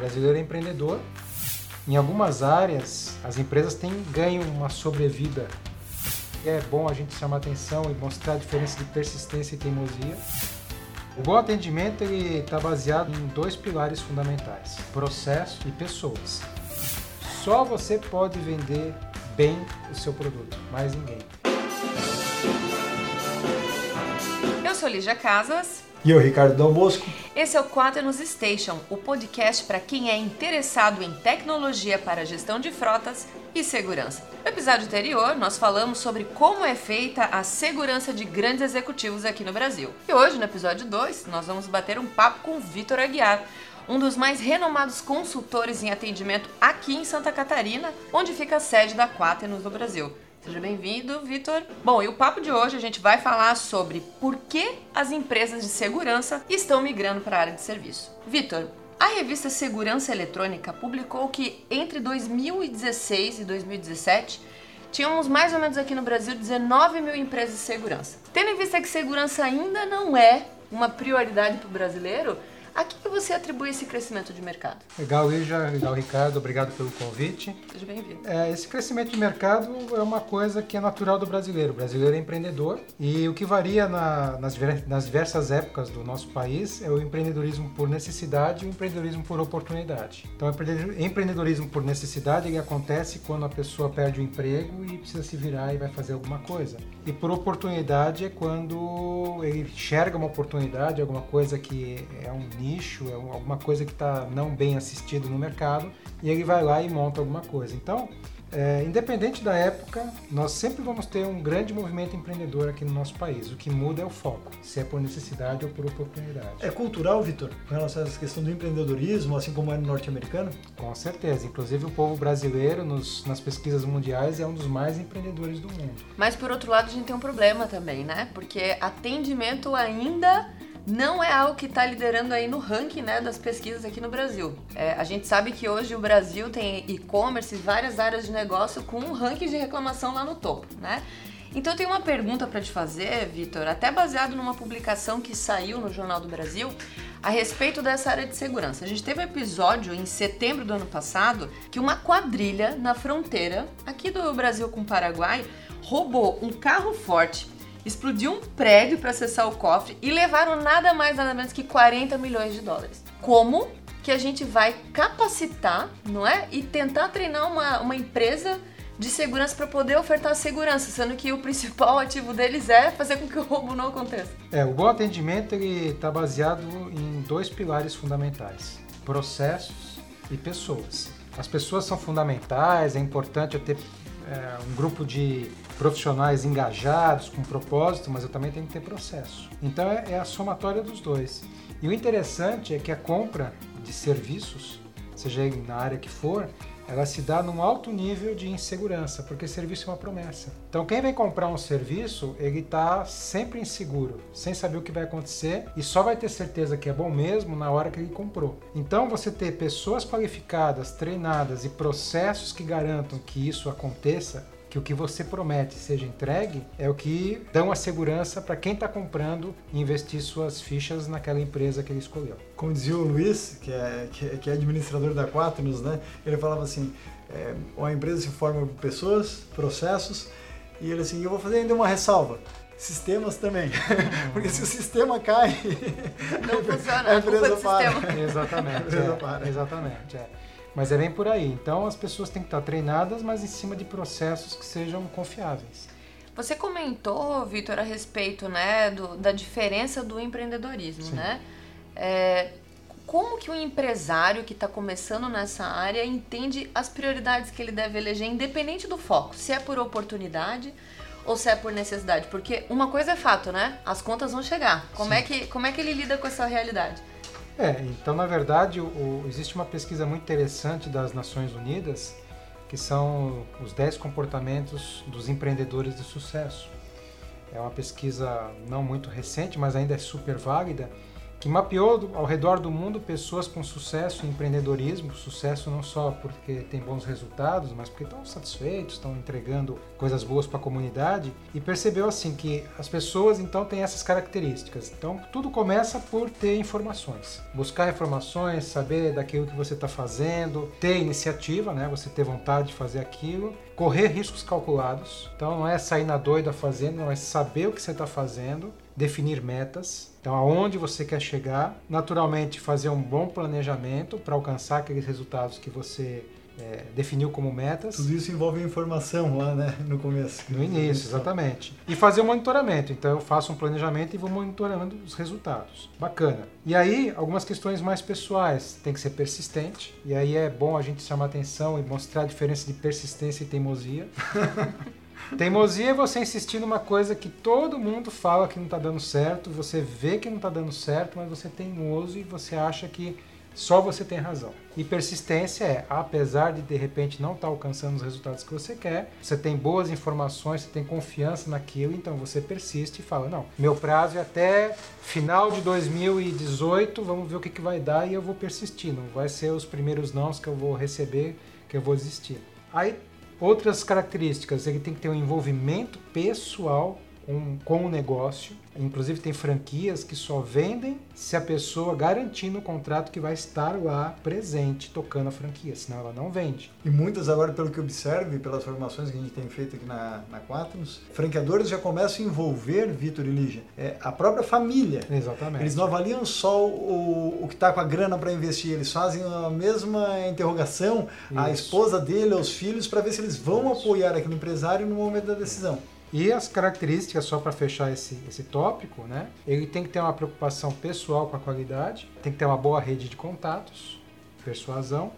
brasileiro é empreendedor. Em algumas áreas, as empresas têm ganho uma sobrevida. É bom a gente chamar atenção e mostrar a diferença de persistência e teimosia. O bom atendimento está baseado em dois pilares fundamentais: processo e pessoas. Só você pode vender bem o seu produto, mais ninguém. Eu sou Lígia Casas. E eu, Ricardo Dal Bosco. Esse é o Quaternos Station, o podcast para quem é interessado em tecnologia para gestão de frotas e segurança. No episódio anterior, nós falamos sobre como é feita a segurança de grandes executivos aqui no Brasil. E hoje, no episódio 2, nós vamos bater um papo com Vitor Aguiar, um dos mais renomados consultores em atendimento aqui em Santa Catarina, onde fica a sede da Quaternos no Brasil. Seja bem-vindo, Vitor. Bom, e o papo de hoje a gente vai falar sobre por que as empresas de segurança estão migrando para a área de serviço. Vitor, a revista Segurança Eletrônica publicou que entre 2016 e 2017 tínhamos mais ou menos aqui no Brasil 19 mil empresas de segurança. Tendo em vista que segurança ainda não é uma prioridade para o brasileiro, a que você atribui esse crescimento de mercado? Legal, Lígia. Legal, Ricardo. Obrigado pelo convite. Seja bem-vindo. É, esse crescimento de mercado é uma coisa que é natural do brasileiro. O brasileiro é empreendedor e o que varia na, nas, nas, diversas épocas do nosso país é o empreendedorismo por necessidade e o empreendedorismo por oportunidade. Então, o empreendedorismo por necessidade ele acontece quando a pessoa perde o emprego e precisa se virar e vai fazer alguma coisa. E por oportunidade é quando ele enxerga uma oportunidade, alguma coisa que é um nicho, é alguma coisa que está não bem assistido no mercado, e ele vai lá e monta alguma coisa. Então, é, independente da época, nós sempre vamos ter um grande movimento empreendedor aqui no nosso país. O que muda é o foco, se é por necessidade ou por oportunidade. É cultural, Vitor, com relação a essa questão do empreendedorismo, assim como é no norte-americano? Com certeza. Inclusive, o povo brasileiro, nos, nas pesquisas mundiais, é um dos mais empreendedores do mundo. Mas, por outro lado, a gente tem um problema também, né? Porque atendimento ainda não é algo que está liderando aí no ranking né, das pesquisas aqui no Brasil. É, a gente sabe que hoje o Brasil tem e-commerce e várias áreas de negócio com um ranking de reclamação lá no topo, né? Então eu tenho uma pergunta para te fazer, Vitor, até baseado numa publicação que saiu no Jornal do Brasil a respeito dessa área de segurança. A gente teve um episódio em setembro do ano passado que uma quadrilha na fronteira aqui do Brasil com o Paraguai roubou um carro forte explodiu um prédio para acessar o cofre e levaram nada mais nada menos que 40 milhões de dólares. Como que a gente vai capacitar, não é? E tentar treinar uma, uma empresa de segurança para poder ofertar segurança, sendo que o principal ativo deles é fazer com que o roubo não aconteça. É, o bom atendimento ele está baseado em dois pilares fundamentais: processos e pessoas. As pessoas são fundamentais, é importante eu ter é, um grupo de profissionais engajados, com propósito, mas eu também tenho que ter processo. Então é, é a somatória dos dois. E o interessante é que a compra de serviços, seja na área que for, ela se dá num alto nível de insegurança, porque serviço é uma promessa. Então, quem vem comprar um serviço, ele está sempre inseguro, sem saber o que vai acontecer e só vai ter certeza que é bom mesmo na hora que ele comprou. Então, você ter pessoas qualificadas, treinadas e processos que garantam que isso aconteça que o que você promete seja entregue é o que dão a segurança para quem está comprando investir suas fichas naquela empresa que ele escolheu. Como dizia o Luiz, que é, que é, que é administrador da Quaternos, né? ele falava assim, é, uma empresa se forma por pessoas, processos, e ele assim, eu vou fazer ainda uma ressalva, sistemas também. Porque se o sistema cai, não funciona, a empresa para. Exatamente. A empresa é, para. Exatamente. É. Mas é bem por aí. Então as pessoas têm que estar treinadas, mas em cima de processos que sejam confiáveis. Você comentou, Vitor, a respeito né, do, da diferença do empreendedorismo, Sim. né? É, como que o empresário que está começando nessa área entende as prioridades que ele deve eleger, independente do foco, se é por oportunidade ou se é por necessidade? Porque uma coisa é fato, né? As contas vão chegar. Como, é que, como é que ele lida com essa realidade? É, então na verdade o, o, existe uma pesquisa muito interessante das Nações Unidas que são os 10 comportamentos dos empreendedores de sucesso. É uma pesquisa não muito recente, mas ainda é super válida que mapeou ao redor do mundo pessoas com sucesso em empreendedorismo, sucesso não só porque tem bons resultados, mas porque estão satisfeitos, estão entregando coisas boas para a comunidade e percebeu assim que as pessoas então têm essas características. Então tudo começa por ter informações, buscar informações, saber daquilo que você está fazendo, ter iniciativa, né? Você ter vontade de fazer aquilo, correr riscos calculados. Então não é sair na doida fazendo, é saber o que você está fazendo definir metas, então aonde você quer chegar, naturalmente fazer um bom planejamento para alcançar aqueles resultados que você é, definiu como metas. Tudo isso envolve informação lá, né, no começo. No início, exatamente. E fazer o um monitoramento. Então eu faço um planejamento e vou monitorando os resultados. Bacana. E aí, algumas questões mais pessoais. Tem que ser persistente. E aí é bom a gente chamar atenção e mostrar a diferença de persistência e teimosia. Teimosia é você insistir numa coisa que todo mundo fala que não está dando certo, você vê que não está dando certo, mas você é teimoso e você acha que só você tem razão. E persistência é, apesar de de repente não estar tá alcançando os resultados que você quer, você tem boas informações, você tem confiança naquilo, então você persiste e fala: não, meu prazo é até final de 2018, vamos ver o que, que vai dar e eu vou persistir. Não vai ser os primeiros nãos que eu vou receber que eu vou desistir. Aí Outras características, ele tem que ter um envolvimento pessoal com, com o negócio. Inclusive tem franquias que só vendem se a pessoa garantir no contrato que vai estar lá presente tocando a franquia, senão ela não vende. E muitas agora, pelo que observe, pelas formações que a gente tem feito aqui na, na Quaternos, franqueadores já começam a envolver, Vitor e Lígia, é, a própria família. Exatamente. Eles não avaliam só o, o que está com a grana para investir, eles fazem a mesma interrogação Isso. à esposa dele, aos filhos, para ver se eles vão Isso. apoiar aquele empresário no momento da decisão. E as características, só para fechar esse, esse tópico, né? Ele tem que ter uma preocupação pessoal com a qualidade, tem que ter uma boa rede de contatos, persuasão,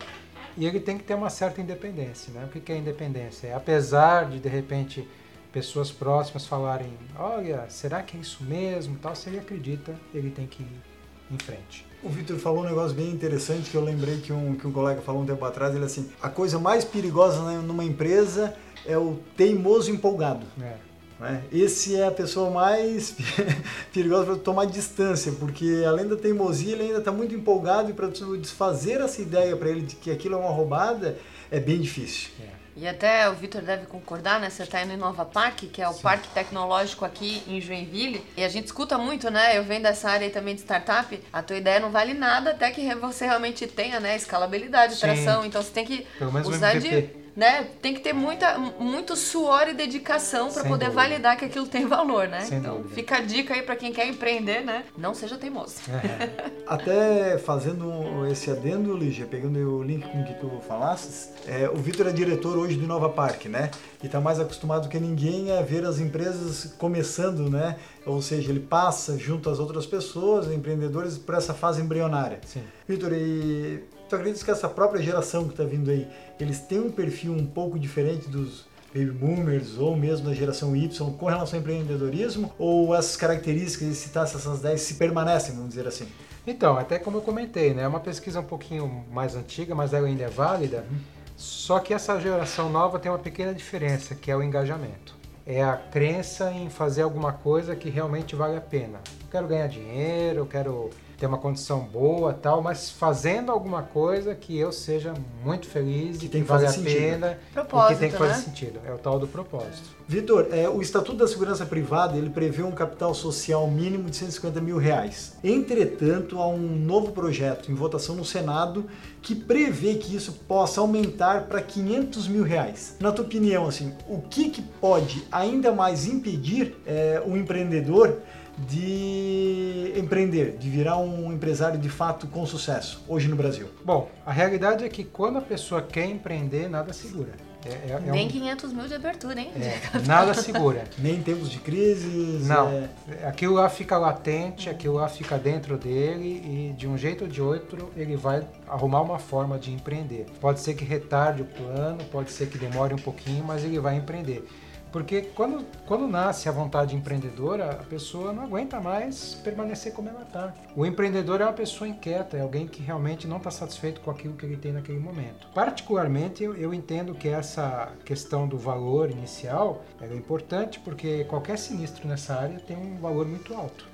e ele tem que ter uma certa independência, né? O que é independência? É apesar de, de repente, pessoas próximas falarem, olha, será que é isso mesmo? Tal, se ele acredita, ele tem que ir em frente. O Vitor falou um negócio bem interessante que eu lembrei que um, que um colega falou um tempo atrás. Ele assim: a coisa mais perigosa numa empresa é o teimoso empolgado. É. Né? Esse é a pessoa mais perigosa para tomar distância, porque além da teimosia, ele ainda está muito empolgado e para desfazer essa ideia para ele de que aquilo é uma roubada é bem difícil. É. E até o Vitor deve concordar, né? Você está indo em Nova Park, que é o Sim. parque tecnológico aqui em Joinville. E a gente escuta muito, né? Eu venho dessa área também de startup. A tua ideia não vale nada até que você realmente tenha, né? Escalabilidade, Sim. tração. Então você tem que usar de né? Tem que ter muita, muito suor e dedicação para poder dúvida. validar que aquilo tem valor, né? Sem então, dúvida. fica a dica aí para quem quer empreender, né? Não seja teimoso. É. Até fazendo esse adendo, Lígia, pegando o link com que tu falasses, é, o Vitor é diretor hoje do Nova Park, né? E está mais acostumado que ninguém a ver as empresas começando, né? Ou seja, ele passa junto às outras pessoas, empreendedores, por essa fase embrionária. Sim. Vitor, e tu acreditas que essa própria geração que está vindo aí, eles têm um perfil um pouco diferente dos baby boomers ou mesmo da geração Y com relação ao empreendedorismo? Ou essas características, citasse essas 10, se permanecem, vamos dizer assim? Então, até como eu comentei, né, é uma pesquisa um pouquinho mais antiga, mas ela ainda é válida. Uhum. Só que essa geração nova tem uma pequena diferença, que é o engajamento. É a crença em fazer alguma coisa que realmente vale a pena. Eu quero ganhar dinheiro, eu quero ter uma condição boa tal, mas fazendo alguma coisa que eu seja muito feliz que e que vale a sentido. pena propósito, e que tem que fazer né? sentido. É o tal do propósito. Vitor, é, o Estatuto da Segurança Privada ele prevê um capital social mínimo de 150 mil reais. Entretanto, há um novo projeto em votação no Senado que prevê que isso possa aumentar para 500 mil reais. Na tua opinião, assim, o que, que pode ainda mais impedir é, o empreendedor de empreender, de virar um empresário de fato com sucesso hoje no Brasil? Bom, a realidade é que quando a pessoa quer empreender, nada segura. É, é, é Nem um... 500 mil de abertura, hein? É, nada segura. Nem em tempos de crise. Não. É... Aquilo lá fica latente, aquilo lá fica dentro dele e de um jeito ou de outro ele vai arrumar uma forma de empreender. Pode ser que retarde o plano, pode ser que demore um pouquinho, mas ele vai empreender. Porque quando, quando nasce a vontade empreendedora, a pessoa não aguenta mais permanecer como ela está. O empreendedor é uma pessoa inquieta, é alguém que realmente não está satisfeito com aquilo que ele tem naquele momento. Particularmente, eu, eu entendo que essa questão do valor inicial é importante porque qualquer sinistro nessa área tem um valor muito alto.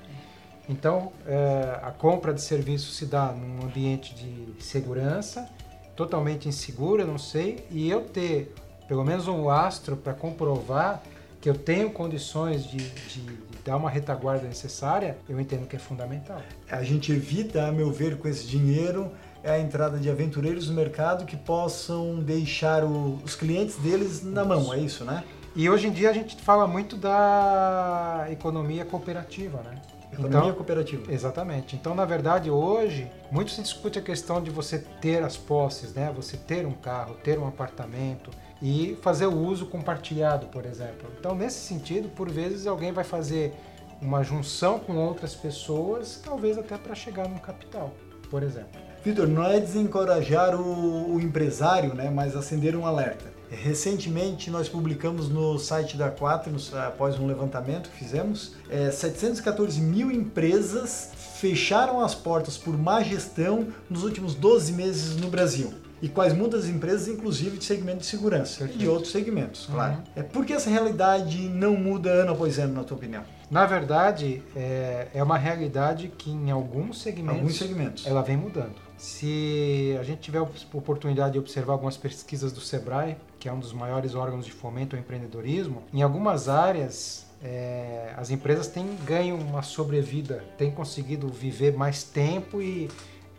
Então, é, a compra de serviço se dá num ambiente de segurança, totalmente inseguro, eu não sei, e eu ter pelo menos um lastro para comprovar que eu tenho condições de, de, de, dar uma retaguarda necessária, eu entendo que é fundamental. A gente evita, a meu ver, com esse dinheiro, é a entrada de aventureiros no mercado que possam deixar o, os clientes deles na isso. mão, é isso, né? E hoje em dia a gente fala muito da economia cooperativa, né? Economia então, cooperativa. Exatamente. Então, na verdade, hoje, muito se discute a questão de você ter as posses, né? Você ter um carro, ter um apartamento, e fazer o uso compartilhado, por exemplo. Então, nesse sentido, por vezes alguém vai fazer uma junção com outras pessoas, talvez até para chegar num capital, por exemplo. Vitor, não é desencorajar o, o, empresário, né, mas acender um alerta. Recentemente nós publicamos no site da Quatro, após um levantamento que fizemos, é, 714 mil empresas fecharam as portas por má gestão nos últimos 12 meses no Brasil e quais muitas empresas, inclusive de segmento de segurança Perfeito. e de outros segmentos, claro. Uhum. É, por que essa realidade não muda ano após ano, na tua opinião? Na verdade, é, é uma realidade que em alguns segmentos, alguns segmentos ela vem mudando. Se a gente tiver a oportunidade de observar algumas pesquisas do Sebrae, que é um dos maiores órgãos de fomento ao empreendedorismo, em algumas áreas é, as empresas têm ganho uma sobrevida, têm conseguido viver mais tempo e,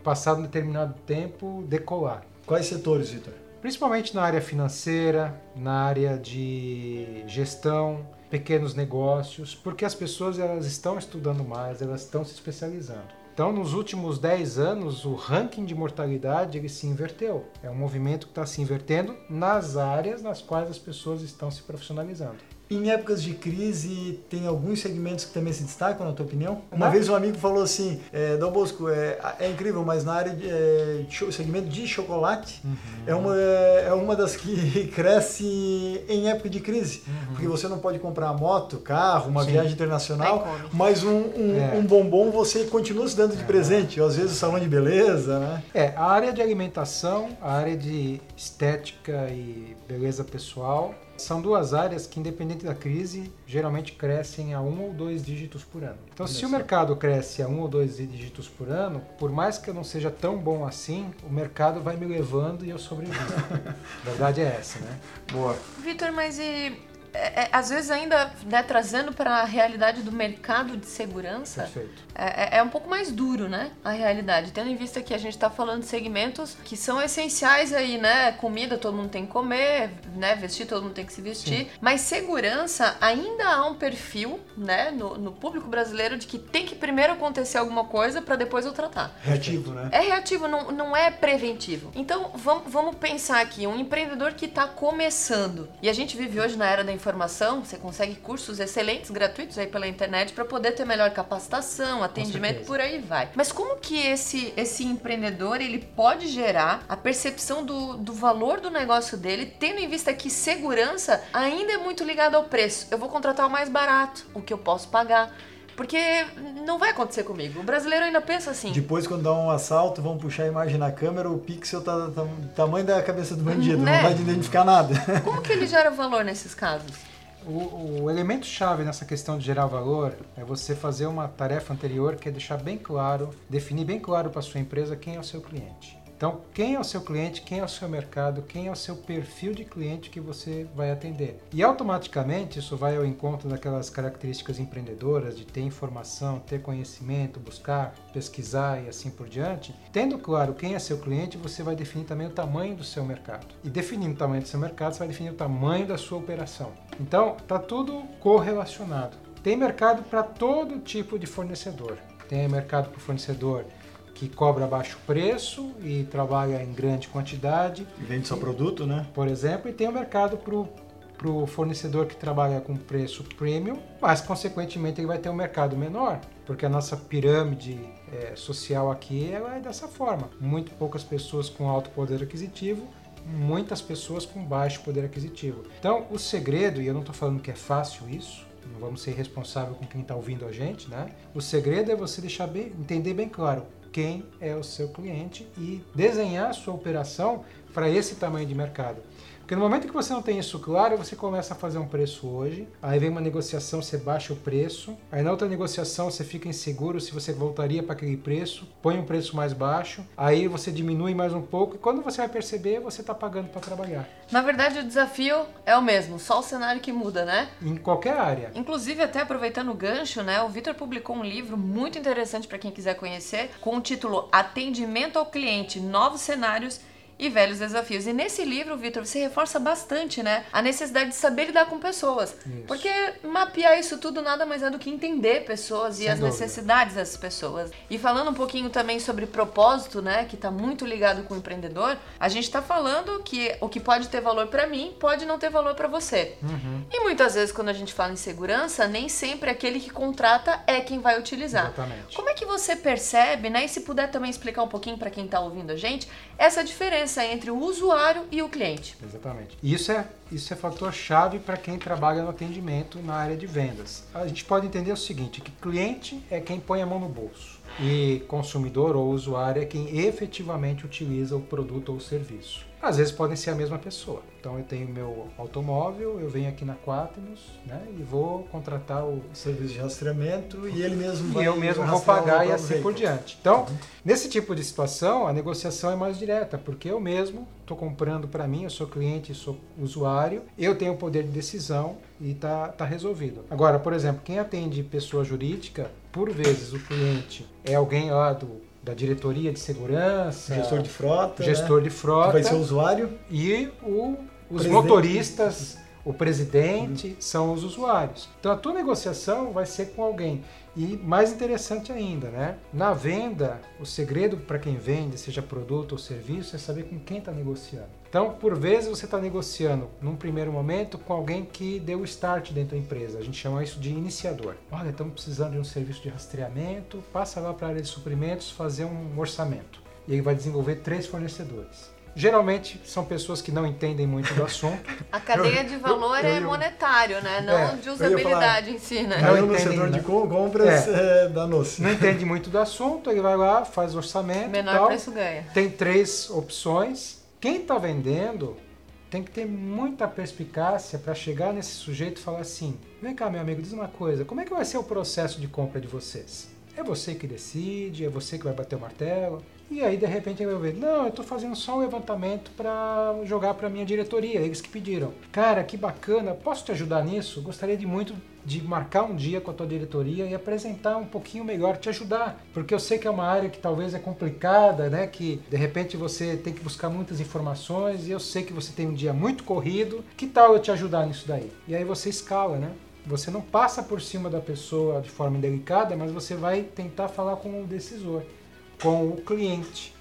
passado um determinado tempo, decolar. Quais setores, Vitor? Principalmente na área financeira, na área de gestão, pequenos negócios, porque as pessoas elas estão estudando mais, elas estão se especializando. Então, nos últimos 10 anos, o ranking de mortalidade ele se inverteu. É um movimento que está se invertendo nas áreas nas quais as pessoas estão se profissionalizando. Em épocas de crise, tem alguns segmentos que também se destacam, na tua opinião? Uma Não. vez um amigo falou assim, é, Dom Bosco, é, é incrível, mas na área de, é, de segmento de chocolate, uhum. é, uma, é uma das que cresce em época de crise. Uhum. Porque você não pode comprar moto, carro, uma Sim. viagem internacional, mas um, um, é. um, bombom você continua se dando de é. presente, às vezes o salão de beleza, né? É, a área de alimentação, a área de estética e beleza pessoal, são duas áreas que, independente da crise, geralmente crescem a um ou dois dígitos por ano. Então, se o mercado cresce a um ou dois dígitos por ano, por mais que eu não seja tão bom assim, o mercado vai me levando e eu sobrevivo. a verdade é essa, né? Boa. Vitor, mas e é, é, às vezes ainda né, trazendo para a realidade do mercado de segurança é, é, é, um pouco mais duro, né? A realidade, tendo em vista que a gente está falando de segmentos que são essenciais aí, né? Comida todo mundo tem que comer, né? Vestir todo mundo tem que se vestir, Sim. mas segurança ainda há um perfil, né? No, no, público brasileiro de que tem que primeiro acontecer alguma coisa para depois eu tratar. Reativo, né? É reativo, não, não é preventivo. Então vamos, vamos pensar aqui, um empreendedor que está começando e a gente vive hoje na era da informação, você consegue cursos excelentes, gratuitos aí pela internet para poder ter melhor capacitação, atendimento, por aí vai. Mas como que esse, esse empreendedor ele pode gerar a percepção do, do valor do negócio dele, tendo em vista que segurança ainda é muito ligada ao preço. Eu vou contratar o mais barato, o que eu posso pagar. Porque não vai acontecer comigo. O brasileiro ainda pensa assim. Depois, quando dá um assalto, vão puxar a imagem na câmera, o pixel tá, tá tamanho da cabeça do bandido, né? não vai identificar nada. Como que ele gera valor nesses casos? O, o elemento chave nessa questão de gerar valor é você fazer uma tarefa anterior que é deixar bem claro, definir bem claro para sua empresa quem é o seu cliente. Então, quem é o seu cliente, quem é o seu mercado, quem é o seu perfil de cliente que você vai atender. E automaticamente isso vai ao encontro daquelas características empreendedoras de ter informação, ter conhecimento, buscar, pesquisar e assim por diante. Tendo claro quem é seu cliente, você vai definir também o tamanho do seu mercado. E definindo o tamanho do seu mercado, você vai definir o tamanho da sua operação. Então, tá tudo correlacionado. Tem mercado para todo tipo de fornecedor. Tem mercado para o fornecedor que cobra baixo preço e trabalha em grande quantidade. E vende seu produto, né? Por exemplo, e tem o mercado para o fornecedor que trabalha com preço premium, mas consequentemente ele vai ter um mercado menor, porque a nossa pirâmide é, social aqui ela é dessa forma. Muito poucas pessoas com alto poder aquisitivo, muitas pessoas com baixo poder aquisitivo. Então, o segredo, e eu não estou falando que é fácil isso, não vamos ser responsável com quem está ouvindo a gente, né? O segredo é você deixar bem, entender bem claro quem é o seu cliente e desenhar a sua operação para esse tamanho de mercado. Porque no momento que você não tem isso claro, você começa a fazer um preço hoje, aí vem uma negociação, você baixa o preço, aí na outra negociação você fica inseguro se você voltaria para aquele preço, põe um preço mais baixo, aí você diminui mais um pouco e quando você vai perceber, você está pagando para trabalhar. Na verdade, o desafio é o mesmo, só o cenário que muda, né? Em qualquer área. Inclusive, até aproveitando o gancho, né? O Vitor publicou um livro muito interessante para quem quiser conhecer, com o título Atendimento ao Cliente: Novos Cenários e velhos desafios. E nesse livro, Vitor, você reforça bastante, né, a necessidade de saber lidar com pessoas. Isso. Porque mapear isso tudo nada mais é do que entender pessoas Sem e as dúvida. necessidades dessas pessoas. E falando um pouquinho também sobre propósito, né, que tá muito ligado com o empreendedor, a gente tá falando que o que pode ter valor para mim pode não ter valor para você. Uhum. E muitas vezes quando a gente fala em segurança, nem sempre aquele que contrata é quem vai utilizar. Exatamente. Como é que você percebe, né? E se puder também explicar um pouquinho para quem está ouvindo a gente, essa diferença entre o usuário e o cliente. Exatamente. Isso é, isso é fator chave para quem trabalha no atendimento na área de vendas. A gente pode entender o seguinte, que cliente é quem põe a mão no bolso e consumidor ou usuário é quem efetivamente utiliza o produto ou serviço. Às vezes podem ser a mesma pessoa. Então eu tenho meu automóvel, eu venho aqui na Quaternos né, e vou contratar o Serviço de rastreamento e ele mesmo e vai eu mesmo vou pagar e assim por diante. Então, nesse tipo de situação, a negociação é mais direta, porque eu mesmo estou comprando para mim, eu sou cliente, sou usuário, eu tenho o poder de decisão e tá, tá resolvido. Agora, por exemplo, quem atende pessoa jurídica, por vezes o cliente é alguém lá do, da diretoria de segurança, Gestor de frota, gestor de né? que frota vai ser o usuário. e o- os Presidente. motoristas, o presidente, são os usuários. Então a tua negociação vai ser com alguém. E mais interessante ainda, né? Na venda, o segredo para quem vende, seja produto ou serviço, é saber com quem está negociando. Então, por vezes, você está negociando, num primeiro momento, com alguém que deu o start dentro da empresa. A gente chama isso de iniciador. Olha, estamos precisando de um serviço de rastreamento, passa lá para a área de suprimentos, fazer um orçamento. E aí vai desenvolver três fornecedores. Geralmente são pessoas que não entendem muito do assunto. A cadeia de valor eu- é eu- monetário, né? Não É, de eu usabilidade em si, né? Não Caiu no entendem, setor né? de com- compras é, da Noce. não entende muito do assunto, ele vai lá, faz orçamento Menor tal. preço ganha. Tem três opções. Quem está vendendo tem que ter muita perspicácia para chegar nesse sujeito e falar assim: vem cá, meu amigo, diz uma coisa, como é que vai ser o processo de compra de vocês? É você que decide, é você que vai bater o martelo. E aí, de repente, ele vai ver: não, eu estou fazendo só um levantamento para jogar para minha diretoria, eles que pediram. Cara, que bacana, posso te ajudar nisso? Gostaria de muito de marcar um dia com a tua diretoria e apresentar um pouquinho melhor, te ajudar, porque eu sei que é uma área que talvez é complicada, né? Que de repente você tem que buscar muitas informações e eu sei que você tem um dia muito corrido. Que tal eu te ajudar nisso daí? E aí você escala, né? Você não passa por cima da pessoa de forma indelicada, mas você vai tentar falar com o decisor, com o cliente,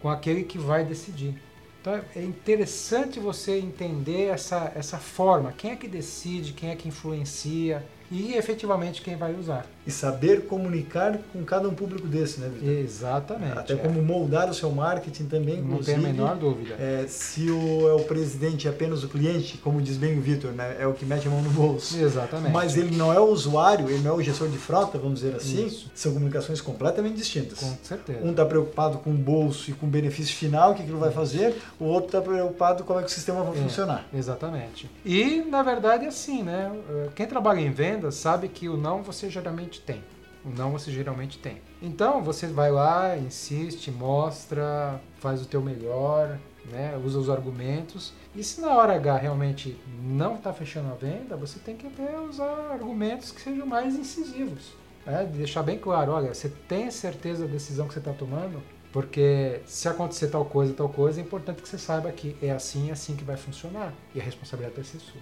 com aquele que vai decidir. Então é interessante você entender essa, essa forma, quem é que decide, quem é que influencia e efetivamente quem vai usar. E saber comunicar com cada um público desse, né, Vitor? Exatamente. Até é. como moldar o seu marketing também, Não tem a menor dúvida. é, se o, é o presidente é apenas o cliente, como diz bem o Vitor, né, é o que mete a mão no bolso. Exatamente. Mas ele não é o usuário, ele não é o gestor de frota, vamos dizer assim. Isso. São comunicações completamente distintas. Com certeza. Um está preocupado com o bolso e com o benefício final, o que aquilo vai fazer, o outro está preocupado como é que o sistema vai É. funcionar. Exatamente. E, na verdade, é assim, né? Quem trabalha em vendas sabe que o não você geralmente tem. O não você geralmente tem. Então, você vai lá, insiste, mostra, faz o teu melhor, né? Usa os argumentos. E se na hora H realmente não está fechando a venda, você tem que até usar argumentos que sejam mais incisivos. Né? Deixar bem claro, olha, você tem certeza da decisão que você está tomando? Porque se acontecer tal coisa, tal coisa, é importante que você saiba que é assim, é assim que vai funcionar. E a responsabilidade vai ser sua.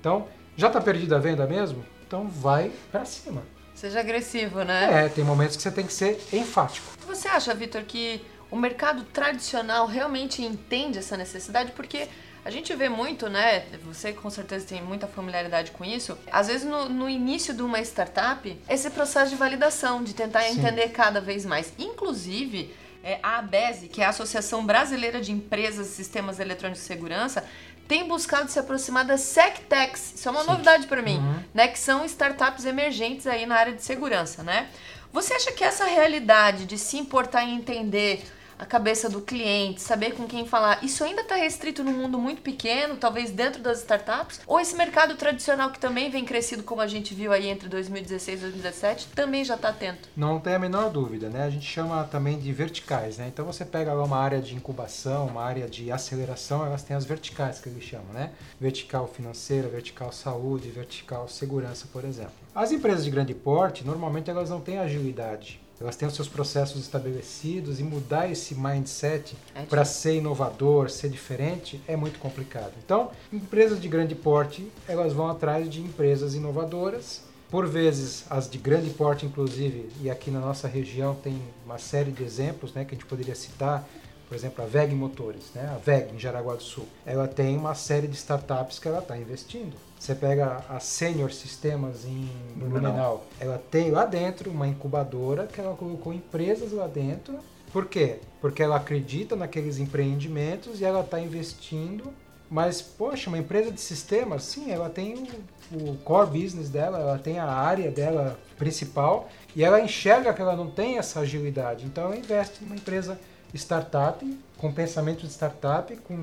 Então, já está perdida a venda mesmo? Então vai para cima. Seja agressivo, né? É, tem momentos que você tem que ser enfático. Você acha, Vitor, que o mercado tradicional realmente entende essa necessidade? Porque a gente vê muito, né? Você com certeza tem muita familiaridade com isso. Às vezes, no, no início de uma startup, esse processo de validação, de tentar Sim. entender cada vez mais. Inclusive, é, a ABESE, que é a Associação Brasileira de Empresas e Sistemas Eletrônicos de Segurança, tem buscado se aproximar das SecTechs. Isso é uma Sim. novidade para mim, Uhum. né? Que são startups emergentes aí na área de segurança, né? Você acha que essa realidade de se importar e entender a cabeça do cliente, saber com quem falar. Isso ainda está restrito num mundo muito pequeno, talvez dentro das startups? Ou esse mercado tradicional que também vem crescido, como a gente viu aí entre 2016 e 2017, também já está atento? Não tem a menor dúvida, né? A gente chama também de verticais, né? Então você pega lá uma área de incubação, uma área de aceleração, elas têm as verticais que eles chamam, né? Vertical financeira, vertical saúde, vertical segurança, por exemplo. As empresas de grande porte, normalmente elas não têm agilidade elas têm os seus processos estabelecidos e mudar esse mindset é para ser inovador, ser diferente, é muito complicado. Então, empresas de grande porte, elas vão atrás de empresas inovadoras. Por vezes, as de grande porte, inclusive, e aqui na nossa região tem uma série de exemplos né, que a gente poderia citar, por exemplo, a VEG Motores, né? a VEG em Jaraguá do Sul, ela tem uma série de startups que ela está investindo. Você pega a Senior Sistemas em Blumenau, ela tem lá dentro uma incubadora que ela colocou empresas lá dentro. Por quê? Porque ela acredita naqueles empreendimentos e ela está investindo. Mas, poxa, uma empresa de sistemas, sim, ela tem o, o core business dela, ela tem a área dela principal e ela enxerga que ela não tem essa agilidade. Então, ela investe numa empresa startup, com pensamento de startup, com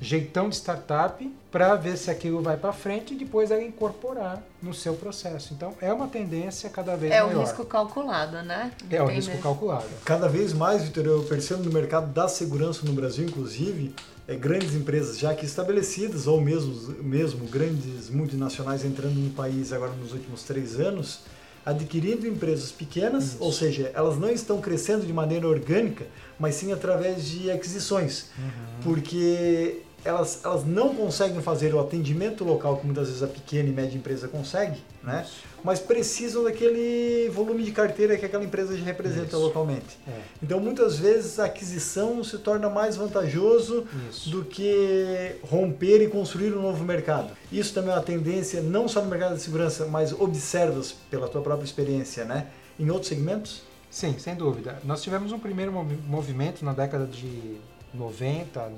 jeitão de startup, para ver se aquilo vai para frente e depois ela incorporar no seu processo. Então é uma tendência cada vez é maior. É o risco calculado, né? É o risco calculado. Cada vez mais, Vitor, eu percebo no mercado da segurança no Brasil, inclusive, é, grandes empresas já que estabelecidas, ou mesmo, mesmo grandes multinacionais entrando no país agora nos últimos três anos, adquirindo empresas pequenas, Isso. ou seja, elas não estão crescendo de maneira orgânica, mas sim através de aquisições. Uhum. Porque elas, elas não conseguem fazer o atendimento local que muitas vezes a pequena e média empresa consegue, né? mas precisam daquele volume de carteira que aquela empresa já representa Isso. localmente. É. Então muitas vezes a aquisição se torna mais vantajoso Isso. do que romper e construir um novo mercado. Isso também é uma tendência não só no mercado de segurança, mas observas pela tua própria experiência, né? Em outros segmentos? Sim, sem dúvida. Nós tivemos um primeiro movimento na década de 90,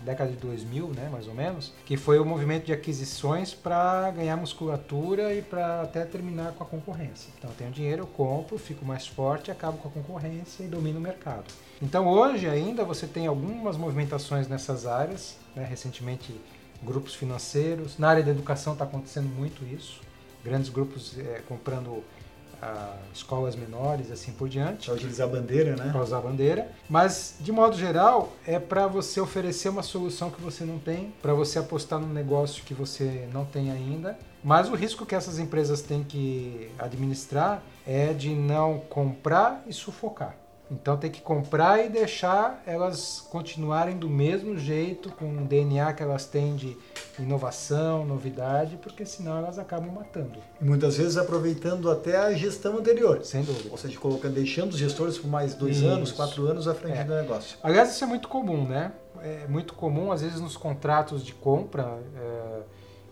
década de 2000, né, mais ou menos, que foi o movimento de aquisições para ganhar musculatura e para até terminar com a concorrência. Então, eu tenho dinheiro, eu compro, fico mais forte, acabo com a concorrência e domino o mercado. Então, hoje ainda você tem algumas movimentações nessas áreas, né, recentemente grupos financeiros, na área da educação está acontecendo muito isso, grandes grupos é, comprando escolas menores, assim por diante. Para utilizar a bandeira, né? Para usar a bandeira. Mas, de modo geral, é para você oferecer uma solução que você não tem, para você apostar num negócio que você não tem ainda. Mas o risco que essas empresas têm que administrar é de não comprar e sufocar. Então tem que comprar e deixar elas continuarem do mesmo jeito, com o DNA que elas têm de inovação, novidade, porque senão elas acabam matando. E muitas vezes aproveitando até a gestão anterior. Sem dúvida. Ou seja, colocando, deixando os gestores por mais dois isso. anos, quatro anos à frente é. do negócio. Aliás, isso é muito comum, né? É muito comum, às vezes, nos contratos de compra, é,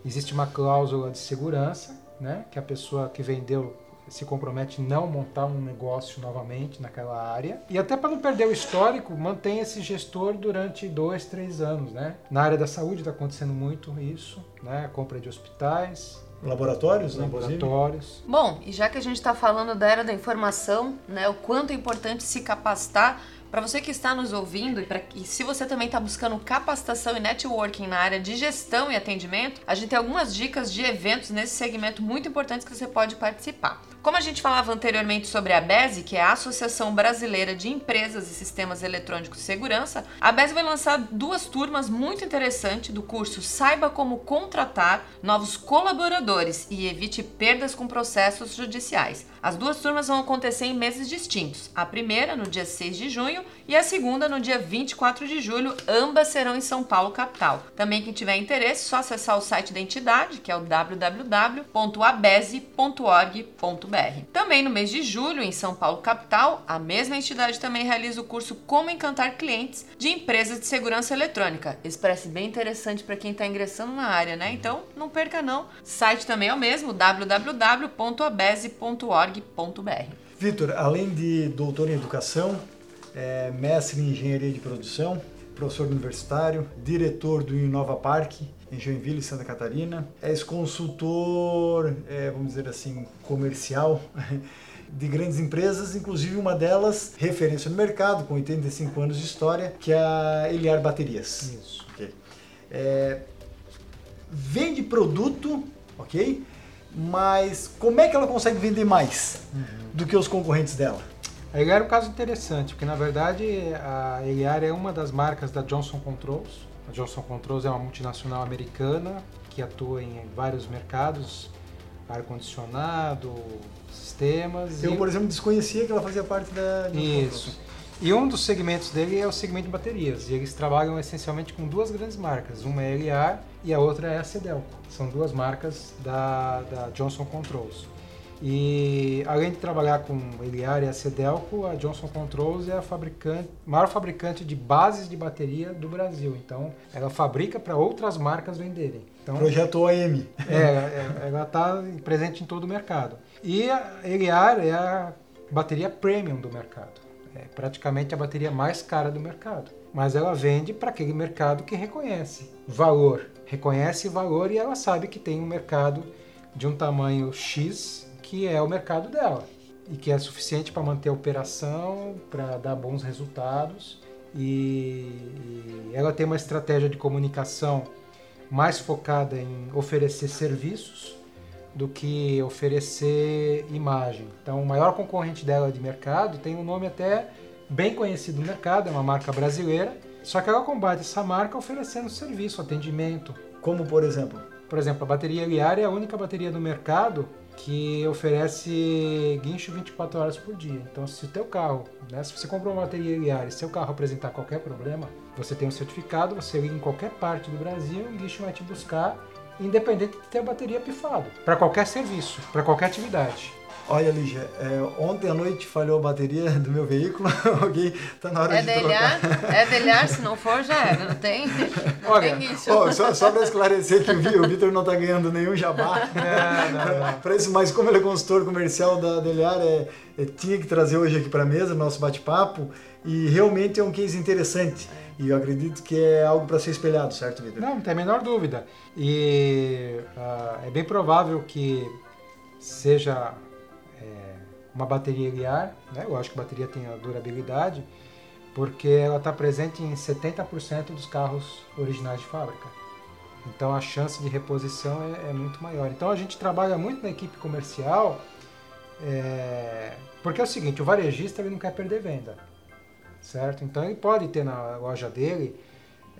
existe uma cláusula de segurança, né? Que a pessoa que vendeu se compromete não montar um negócio novamente naquela área. E até para não perder o histórico, mantém esse gestor durante dois, três anos, né? Na área da saúde está acontecendo muito isso, né? A compra de hospitais, Laboratórios, né? Laboratórios. Bom, e já que a gente está falando da era da informação, né, o quanto é importante se capacitar para você que está nos ouvindo e, pra, e se você também está buscando capacitação e networking na área de gestão e atendimento, a gente tem algumas dicas de eventos nesse segmento muito importantes que você pode participar. Como a gente falava anteriormente sobre a BESE, que é a Associação Brasileira de Empresas e Sistemas Eletrônicos de Segurança, a BESE vai lançar duas turmas muito interessantes do curso Saiba como contratar novos colaboradores e evite perdas com processos judiciais. As duas turmas vão acontecer em meses distintos. A primeira no dia 6 de junho e a segunda no dia 24 de julho. Ambas serão em São Paulo, capital. Também quem tiver interesse, só acessar o site da entidade, que é o www.abese.org.br. Também no mês de julho, em São Paulo, capital, a mesma entidade também realiza o curso Como Encantar Clientes de Empresas de Segurança Eletrônica. Esse parece bem interessante para quem está ingressando na área, né? Então, não perca não. Site também é o mesmo, www.abese.org Vitor, além de doutor em educação, é mestre em engenharia de produção, professor universitário, diretor do Inova Park em Joinville, Santa Catarina, é consultor, é, vamos dizer assim, comercial de grandes empresas, inclusive uma delas referência no mercado, com 85 anos de história, que é a Eliar Baterias. Isso. Ok. É, vende produto, ok? Mas como é que ela consegue vender mais do que os concorrentes dela? A Eliar é um caso interessante, porque na verdade a Eliar é uma das marcas da Johnson Controls. A Johnson Controls é uma multinacional americana que atua em vários mercados, ar-condicionado, sistemas. Eu, e- por exemplo, desconhecia que ela fazia parte da. Johnson Isso. E um dos segmentos dele é o segmento de baterias. E eles trabalham essencialmente com duas grandes marcas. Uma é a Eliar e a outra é a Cedelco. São duas marcas da, da Johnson Controls. E além de trabalhar com Eliar e a Cedelco, a Johnson Controls é a fabricante, maior fabricante de bases de bateria do Brasil. Então, ela fabrica para outras marcas venderem. Então, Projeto OM. é, é, ela está presente em todo o mercado. E a Eliar é a bateria premium do mercado. É praticamente a bateria mais cara do mercado. Mas ela vende para aquele mercado que reconhece valor. Reconhece valor e ela sabe que tem um mercado de um tamanho X que é o mercado dela. E que é suficiente para manter a operação, para dar bons resultados. E, e ela tem uma estratégia de comunicação mais focada em oferecer serviços do que oferecer imagem. Então, o maior concorrente dela de mercado tem um nome até bem conhecido no mercado, é uma marca brasileira, só que ela combate essa marca oferecendo serviço, atendimento. Como, por exemplo, Por exemplo, a bateria Liar é a única bateria no mercado que oferece guincho 24 horas por dia. Então, se o teu carro, né, se você comprou uma bateria Liar e seu carro apresentar qualquer problema, você tem um certificado, você liga em qualquer parte do Brasil, o guincho vai te buscar, independente de ter a bateria pifado, para qualquer serviço, para qualquer atividade. Olha, Lígia, é, ontem à noite falhou a bateria do meu veículo, ok? Tá na hora É de trocar. delhar? É delhar, se não for, já era. Não tem, não Olha, tem isso. Ó, só, só para esclarecer que o Vi- o Vitor não tá ganhando nenhum jabá. Pra isso, mas como ele é consultor comercial da Deliar, é, é, tinha que trazer hoje aqui para mesa nosso bate-papo e realmente é um case interessante. E eu acredito que é algo para ser espelhado, certo, Vitor? Não, não tem a menor dúvida. E ah, é bem provável que seja é, uma bateria Liar, né? eu acho que a bateria tem a durabilidade, porque ela está presente em 70% dos carros originais de fábrica. Então a chance de reposição é, é muito maior. Então a gente trabalha muito na equipe comercial, é, porque é o seguinte, o varejista ele não quer perder venda, certo? Então ele pode ter na loja dele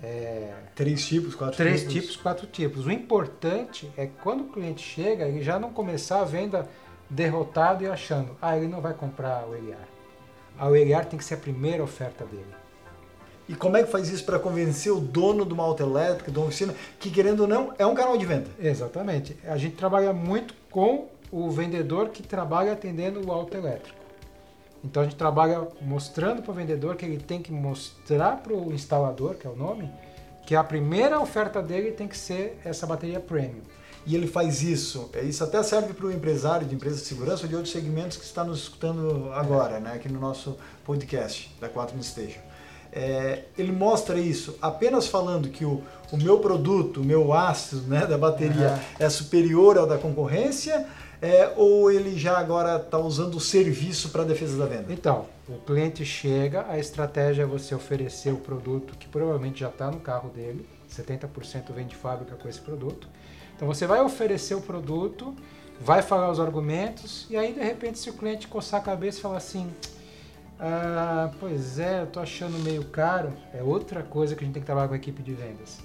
é, Três tipos, quatro Três tipos. tipos, quatro tipos. O importante é que quando o cliente chega, ele já não começar a venda derrotado e achando, ah, ele não vai comprar o Eliar. A Eliar tem que ser a primeira oferta dele. E como é que faz isso para convencer o dono de uma autoelétrica, de uma oficina, que querendo ou não, é um canal de venda? Exatamente. A gente trabalha muito com o vendedor que trabalha atendendo o autoelétrico. Então a gente trabalha mostrando para o vendedor que ele tem que mostrar para o instalador, que é o nome, que a primeira oferta dele tem que ser essa bateria premium. E ele faz isso. É, Isso até serve para o empresário de empresa de segurança ou de outros segmentos que está nos escutando agora, né, aqui no nosso podcast da 4 Station. É, ele mostra isso apenas falando que o, o meu produto, o meu ácido né, da bateria é superior ao da concorrência, é, ou ele já agora está usando o serviço para a defesa da venda? Então, o cliente chega, a estratégia é você oferecer o produto que provavelmente já está no carro dele, 70% vem de fábrica com esse produto. Então você vai oferecer o produto, vai falar os argumentos, e aí de repente se o cliente coçar a cabeça e falar assim, ah, pois é, eu tô achando meio caro, é outra coisa que a gente tem que trabalhar com a equipe de vendas.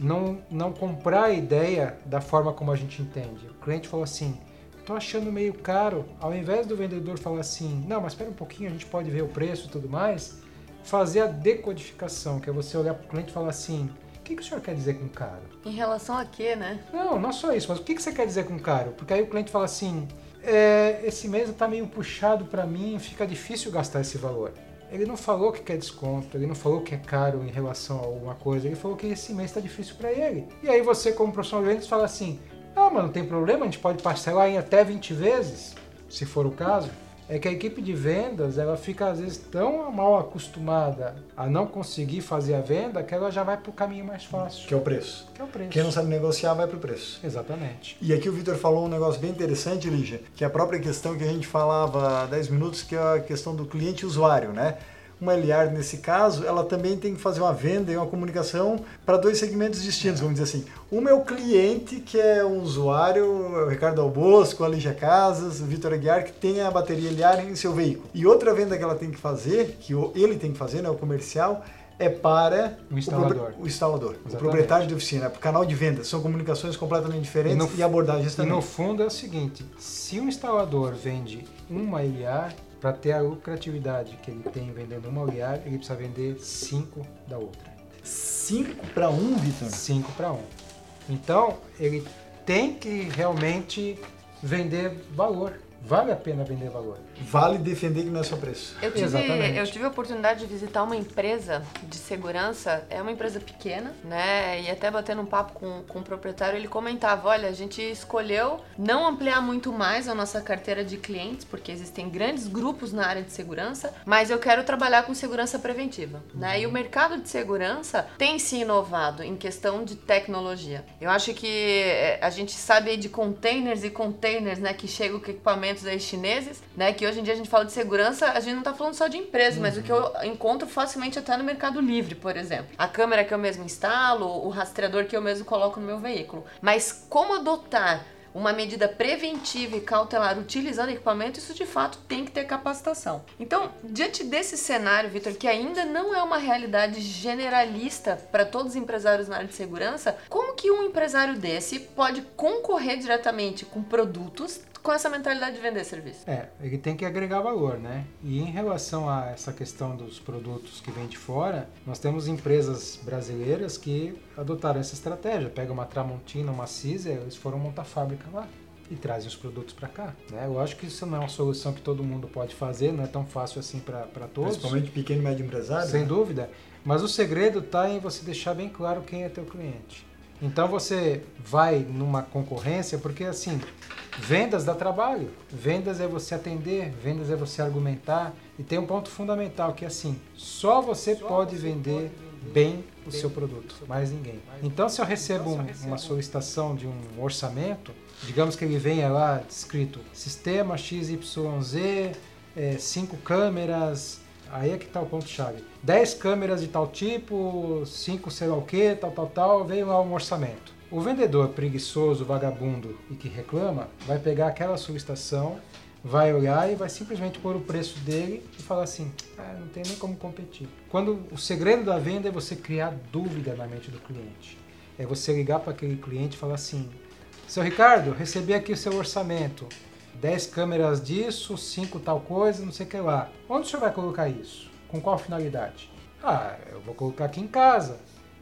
Não, não comprar a ideia da forma como a gente entende. O cliente falou assim, tô achando meio caro, ao invés do vendedor falar assim, não, mas espera um pouquinho, a gente pode ver o preço e tudo mais, fazer a decodificação, que é você olhar para o cliente e falar assim, o que, que o senhor quer dizer com caro? Em relação a quê, né? Não, não só isso, mas o que, que você quer dizer com caro? Porque aí o cliente fala assim, é, esse mês está meio puxado para mim, fica difícil gastar esse valor. Ele não falou que quer desconto, ele não falou que é caro em relação a alguma coisa, ele falou que esse mês está difícil para ele. E aí você, como profissional de vendas, fala assim, ah, mas não tem problema, a gente pode parcelar em até 20 vezes, se for o caso. É que a equipe de vendas ela fica às vezes tão mal acostumada a não conseguir fazer a venda que ela já vai para o caminho mais fácil. Que é o preço. Que é o preço. Quem não sabe negociar vai para o preço. Exatamente. E aqui o Vitor falou um negócio bem interessante, Lígia, que é a própria questão que a gente falava há 10 minutos, que é a questão do cliente usuário, né? Uma LR nesse caso, ela também tem que fazer uma venda e uma comunicação para dois segmentos distintos, vamos dizer assim. Uma é o cliente, que é um usuário, o Ricardo Albosco, a Lígia Casas, o Vitor Aguiar, que tem a bateria LR em seu veículo. E outra venda que ela tem que fazer, que ele tem que fazer, né, o comercial, é para o instalador, o, o instalador, o proprietário de oficina, para o canal de venda. São comunicações completamente diferentes e, no, e abordagens também. E no fundo é o seguinte, se o instalador vende uma LR, para ter a lucratividade que ele tem vendendo uma olhar, ele precisa vender 5 da outra. 5 para 1, Vitor? 5 para 1. Então, ele tem que realmente vender valor vale a pena vender valor. Vale defender que não é só preço. Eu tive, Exatamente. eu tive a oportunidade de visitar uma empresa de segurança, é uma empresa pequena, né? E até batendo um papo com, com o proprietário, ele comentava: olha, a gente escolheu não ampliar muito mais a nossa carteira de clientes, porque existem grandes grupos na área de segurança, mas eu quero trabalhar com segurança preventiva, uhum. né? E o mercado de segurança tem se inovado em questão de tecnologia. Eu acho que eh, a gente sabe de containers e containers, né? Que chegam com equipamento equipamentos aí chineses, né? Que hoje em dia a gente fala de segurança, a gente não está falando só de empresa, uhum. mas o que eu encontro facilmente até no Mercado Livre, por exemplo. A câmera que eu mesmo instalo, o rastreador que eu mesmo coloco no meu veículo. Mas como adotar uma medida preventiva e cautelar utilizando equipamento, isso de fato tem que ter capacitação. Então, diante desse cenário, Vitor, que ainda não é uma realidade generalista para todos os empresários na área de segurança, como que um empresário desse pode concorrer diretamente com produtos com essa mentalidade de vender serviço? É, ele tem que agregar valor, né? E em relação a essa questão dos produtos que vêm de fora, nós temos empresas brasileiras que adotaram essa estratégia. Pega uma Tramontina, uma Caesar, eles foram montar fábrica lá e trazem os produtos para cá. Né? Eu acho que isso não é uma solução que todo mundo pode fazer, não é tão fácil assim para todos. Principalmente pequeno e médio empresário. Sem né? dúvida. Mas o segredo está em você deixar bem claro quem é teu cliente. Então você vai numa concorrência, porque assim, vendas dá trabalho. Vendas é você atender, vendas é você argumentar. E tem um ponto fundamental que é assim, só você pode vender bem o seu produto, mais ninguém. Então, se eu recebo um, uma solicitação de um orçamento, digamos que ele venha lá escrito sistema XYZ, é, cinco câmeras, aí é que está o ponto-chave. 10 câmeras de tal tipo, 5 sei lá o que, tal, tal, tal, veio lá um orçamento. O vendedor preguiçoso, vagabundo e que reclama, vai pegar aquela solicitação vai olhar e vai simplesmente pôr o preço dele e falar assim, ah, não tem nem como competir. Quando o segredo da venda é você criar dúvida na mente do cliente. É você ligar para aquele cliente e falar assim, seu Ricardo, recebi aqui o seu orçamento. 10 câmeras disso, 5 tal coisa, não sei o que lá. Onde o senhor vai colocar isso? Com qual finalidade? Ah, eu vou colocar aqui em casa.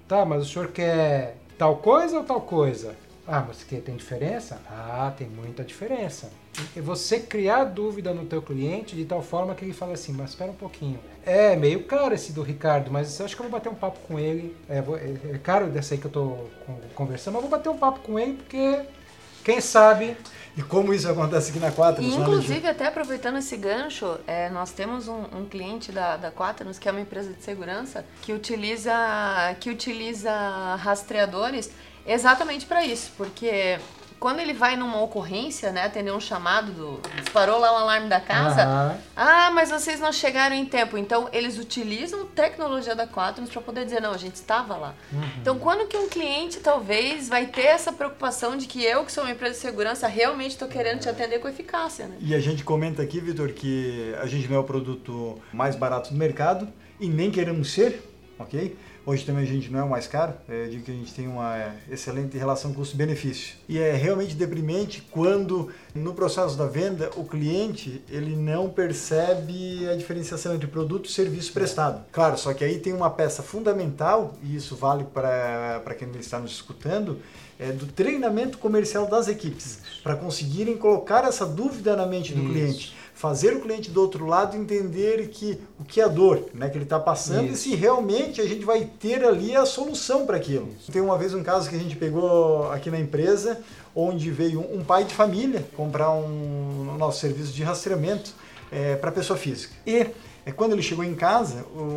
Tá, mas o senhor quer tal coisa ou tal coisa? Ah, mas que tem diferença? Ah, tem muita diferença. É você criar dúvida no teu cliente de tal forma que ele fala assim, mas espera um pouquinho. É meio caro esse do Ricardo, mas eu acho que eu vou bater um papo com ele. É, é, é caro dessa aí que eu tô conversando, mas eu vou bater um papo com ele porque quem sabe e como isso acontece aqui na Quaternos. Inclusive, até aproveitando esse gancho, é, nós temos um, um, cliente da, da Quaternos, que é uma empresa de segurança, que utiliza, que utiliza rastreadores Exatamente para isso, porque quando ele vai numa ocorrência, né, atender um chamado do. Disparou lá o alarme da casa. Uhum. Ah, mas vocês não chegaram em tempo. Então, eles utilizam tecnologia da Quaternos para poder dizer, não, a gente estava lá. Uhum. Então, quando que um cliente talvez vai ter essa preocupação de que eu, que sou uma empresa de segurança, realmente estou querendo te atender com eficácia, né? E a gente comenta aqui, Vitor, que a gente não é o produto mais barato do mercado e nem queremos ser, ok? Hoje também a gente não é o mais caro, é, eu digo que a gente tem uma excelente relação custo-benefício. E é realmente deprimente quando no processo da venda o cliente ele não percebe a diferenciação entre produto e serviço prestado. Claro, só que aí tem uma peça fundamental, e isso vale para quem está nos escutando, é, do treinamento comercial das equipes, para conseguirem colocar essa dúvida na mente do Isso. cliente fazer o cliente do outro lado entender que o que é a dor né, que ele está passando Isso. e se realmente a gente vai ter ali a solução para aquilo. Isso. Tem uma vez um caso que a gente pegou aqui na empresa, onde veio um pai de família comprar um, nosso serviço de rastreamento é, para pessoa física. E é, quando ele chegou em casa, o,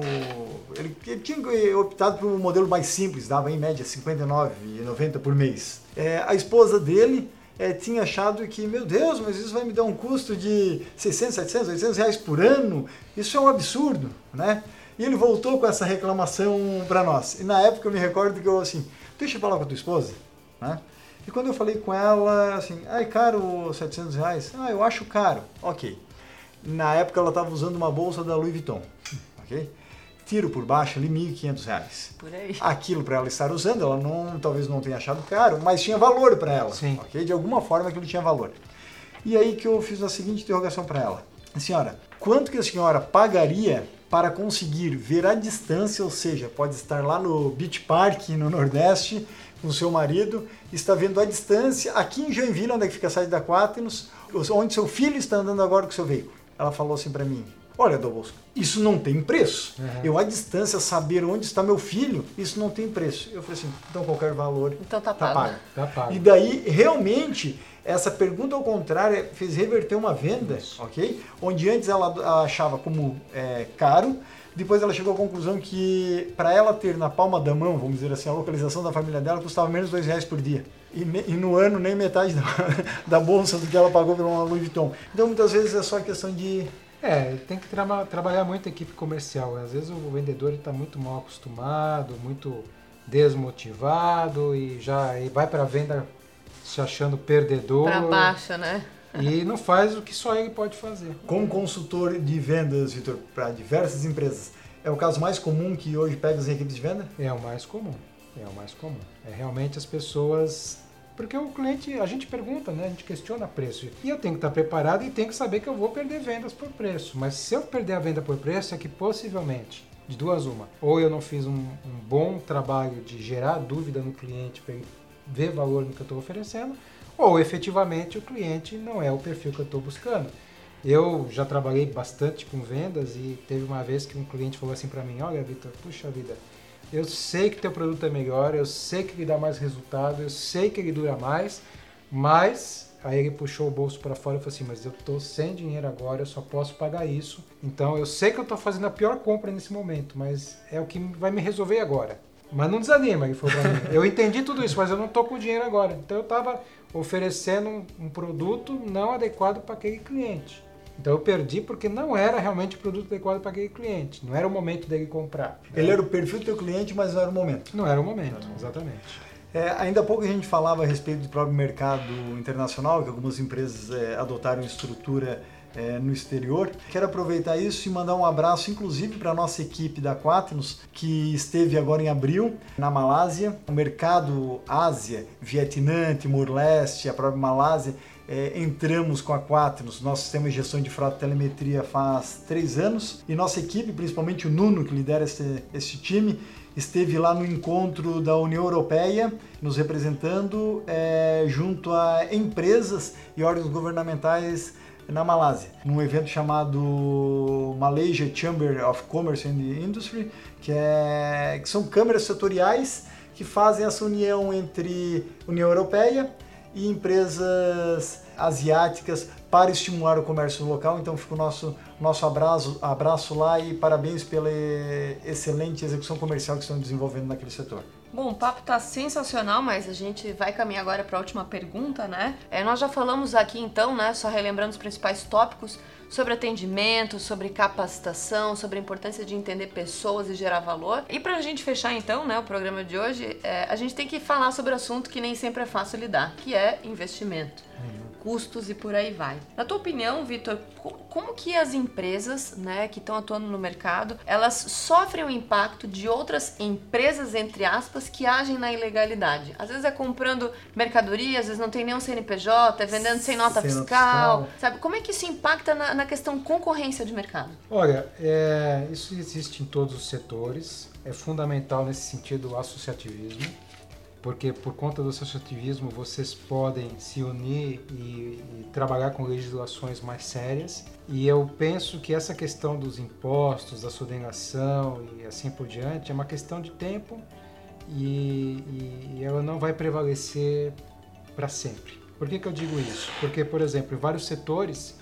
ele, ele, tinha optado por um modelo mais simples, dava em média R$ 59,90 por mês. É, a esposa dele é, tinha achado que, meu Deus, mas isso vai me dar um custo de 600, 700, 800 reais por ano, isso é um absurdo, né? E ele voltou com essa reclamação para nós. E na época eu me recordo que eu assim, deixa eu falar com a tua esposa, né? E quando eu falei com ela, assim, ai, caro 700 reais? Ah, eu acho caro. Ok. Na época ela estava usando uma bolsa da Louis Vuitton, ok? Tiro por baixo ali, 1.500 reais. Por aí. Aquilo para ela estar usando, ela não, talvez não tenha achado caro, mas tinha valor para ela, Sim. ok? De alguma forma aquilo tinha valor. E aí que eu fiz a seguinte interrogação para ela. Senhora, quanto que a senhora pagaria para conseguir ver a distância, ou seja, pode estar lá no Beach Park, no Nordeste, com seu marido, está vendo a distância, aqui em Joinville, onde é que fica a sede da Quaternos, onde seu filho está andando agora com seu veículo. Ela falou assim para mim, olha, Dobosco, isso não tem preço. Uhum. Eu, à distância, saber onde está meu filho, isso não tem preço. Eu falei assim, então qualquer valor Então tá tá pago. Tá pago. E daí, realmente, essa pergunta ao contrário fez reverter uma venda, ok? Onde antes ela achava como é, caro, depois ela chegou à conclusão que para ela ter na palma da mão, vamos dizer assim, a localização da família dela custava menos de dois reais por dia. E, ne- e no ano nem metade da, da bolsa do que ela pagou pela uma Louis Vuitton. Então muitas vezes é só questão de É, tem que traba- trabalhar muito a equipe comercial. Às vezes o vendedor está muito mal acostumado, muito desmotivado e já e vai para a venda se achando perdedor Pra baixo, né? e não faz o que só ele pode fazer. Como consultor de vendas, Vitor, para diversas empresas, é o caso mais comum que hoje pega as equipes de venda? É o mais comum. É o mais comum. É realmente as pessoas. Porque o cliente, a gente pergunta, né? A gente questiona preço. E eu tenho que estar preparado e tenho que saber que eu vou perder vendas por preço. Mas se eu perder a venda por preço, é que possivelmente, de duas uma, ou eu não fiz um, um bom trabalho de gerar dúvida no cliente para ele ver valor no que eu estou oferecendo, ou efetivamente o cliente não é o perfil que eu estou buscando. Eu já trabalhei bastante com vendas e teve uma vez que um cliente falou assim para mim: Olha, Vitor, puxa vida, eu sei que teu produto é melhor, eu sei que ele dá mais resultado, eu sei que ele dura mais, mas aí ele puxou o bolso para fora e falou assim: Mas eu tô sem dinheiro agora, eu só posso pagar isso. Então eu sei que eu tô fazendo a pior compra nesse momento, mas é o que vai me resolver agora. Mas não desanima, ele falou pra mim. Eu entendi tudo isso, mas eu não tô com dinheiro agora. Então eu tava oferecendo um, um produto não adequado para aquele cliente. Então eu perdi porque não era realmente o produto adequado para aquele cliente. Não era o momento dele comprar. Ele era o perfil do teu cliente, mas não era o momento. Não era o momento, exatamente. É, ainda há pouco a gente falava a respeito do próprio mercado internacional, que algumas empresas é, adotaram estrutura é, no exterior. Quero aproveitar isso e mandar um abraço, inclusive, para a nossa equipe da Quaternos, que esteve agora em abril na Malásia. O mercado Ásia, Vietnã, Timor-Leste, a própria Malásia, é, entramos com a Quaternos, nosso sistema de gestão de frota e telemetria faz três anos. E nossa equipe, principalmente o Nuno, que lidera esse, esse time, esteve lá no encontro da União Europeia, nos representando é, junto a empresas e órgãos governamentais na Malásia, num evento chamado Malaysia Chamber of Commerce and Industry, que, é, que são câmeras setoriais que fazem essa união entre União Europeia e empresas asiáticas para estimular o comércio local. Então fica o nosso, nosso abraço, abraço lá e parabéns pela excelente execução comercial que estão desenvolvendo naquele setor. Bom, o papo tá sensacional, mas a gente vai caminhar agora para a última pergunta, né? É, nós já falamos aqui então, né, só relembrando os principais tópicos sobre atendimento, sobre capacitação, sobre a importância de entender pessoas e gerar valor. E pra gente fechar então, né, o programa de hoje, é, a gente tem que falar sobre o assunto que nem sempre é fácil lidar, que é investimento. Custos e por aí vai. Na tua opinião, Vitor, co- como que as empresas, né, que estão atuando no mercado, elas sofrem o impacto de outras empresas, entre aspas, que agem na ilegalidade? Às vezes é comprando mercadoria, às vezes não tem nenhum CNPJ, é vendendo sem nota Sem nota fiscal, fiscal. sabe? Como é que isso impacta na, na questão concorrência de mercado? Olha, é, isso existe em todos os setores. É fundamental nesse sentido o associativismo, porque por conta do associativismo vocês podem se unir e, e trabalhar com legislações mais sérias. E eu penso que essa questão dos impostos, da sonegação e assim por diante é uma questão de tempo e, e- ela não vai prevalecer para sempre. Por que, que eu digo isso? Porque, por exemplo, em vários setores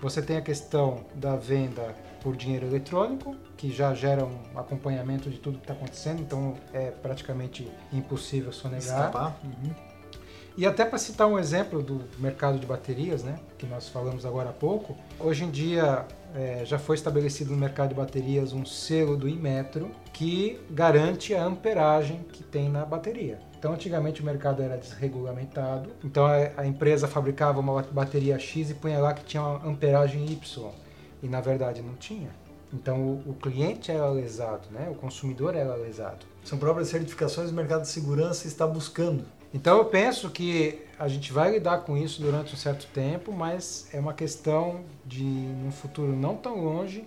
Você tem a questão da venda por dinheiro eletrônico, que já gera um acompanhamento de tudo que está acontecendo, então é praticamente impossível sonegar. Escapar. Uhum. E até para citar um exemplo do mercado de baterias, né, que nós falamos agora há pouco, hoje em dia é, já foi estabelecido no mercado de baterias um selo do Inmetro que garante a amperagem que tem na bateria. Então, antigamente o mercado era desregulamentado, então a, a empresa fabricava uma bateria X e punha lá que tinha uma amperagem Y, e na verdade não tinha. Então o, o cliente era lesado, né? o consumidor era lesado. São próprias certificações o mercado de segurança está buscando. Então eu penso que a gente vai lidar com isso durante um certo tempo, mas é uma questão de, num futuro não tão longe,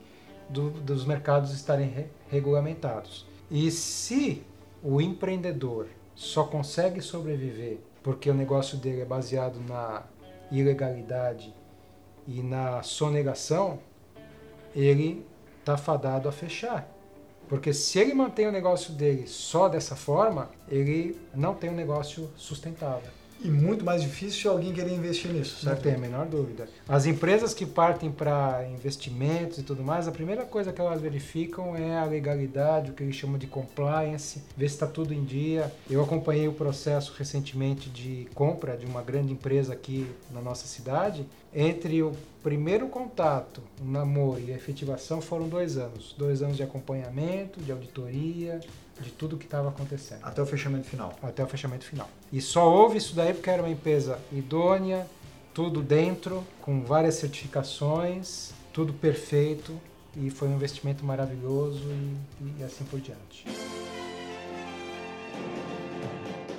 do, dos mercados estarem re regulamentados. E se o empreendedor só consegue sobreviver porque o negócio dele é baseado na ilegalidade e na sonegação, ele está fadado a fechar. Porque se ele mantém o negócio dele só dessa forma, ele não tem um negócio sustentável. E muito mais difícil alguém querer investir nisso, certo? Não tem a menor dúvida. As empresas que partem para investimentos e tudo mais, a primeira coisa que elas verificam é a legalidade, o que eles chamam de compliance, ver se está tudo em dia. Eu acompanhei o processo recentemente de compra de uma grande empresa aqui na nossa cidade. Entre o primeiro contato, o namoro e a efetivação foram dois anos. Dois anos de acompanhamento, de auditoria, de tudo que estava acontecendo. Até o fechamento final. Até o fechamento final. E só houve isso daí porque era uma empresa idônea, tudo dentro, com várias certificações, tudo perfeito e foi um investimento maravilhoso e, e assim por diante.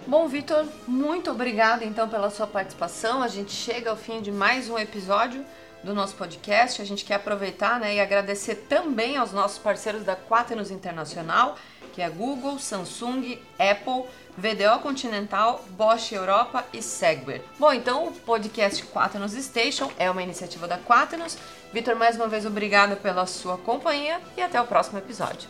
Bom, Vitor, muito obrigada então pela sua participação. A gente chega ao fim de mais um episódio do nosso podcast. A gente quer aproveitar né, e agradecer também aos nossos parceiros da Quaternos Internacional que é Google, Samsung, Apple, VDO Continental, Bosch Europa e Segware. Bom, então o podcast Quaternos Station é uma iniciativa da Quaternos. Vitor, mais uma vez obrigado pela sua companhia e até o próximo episódio.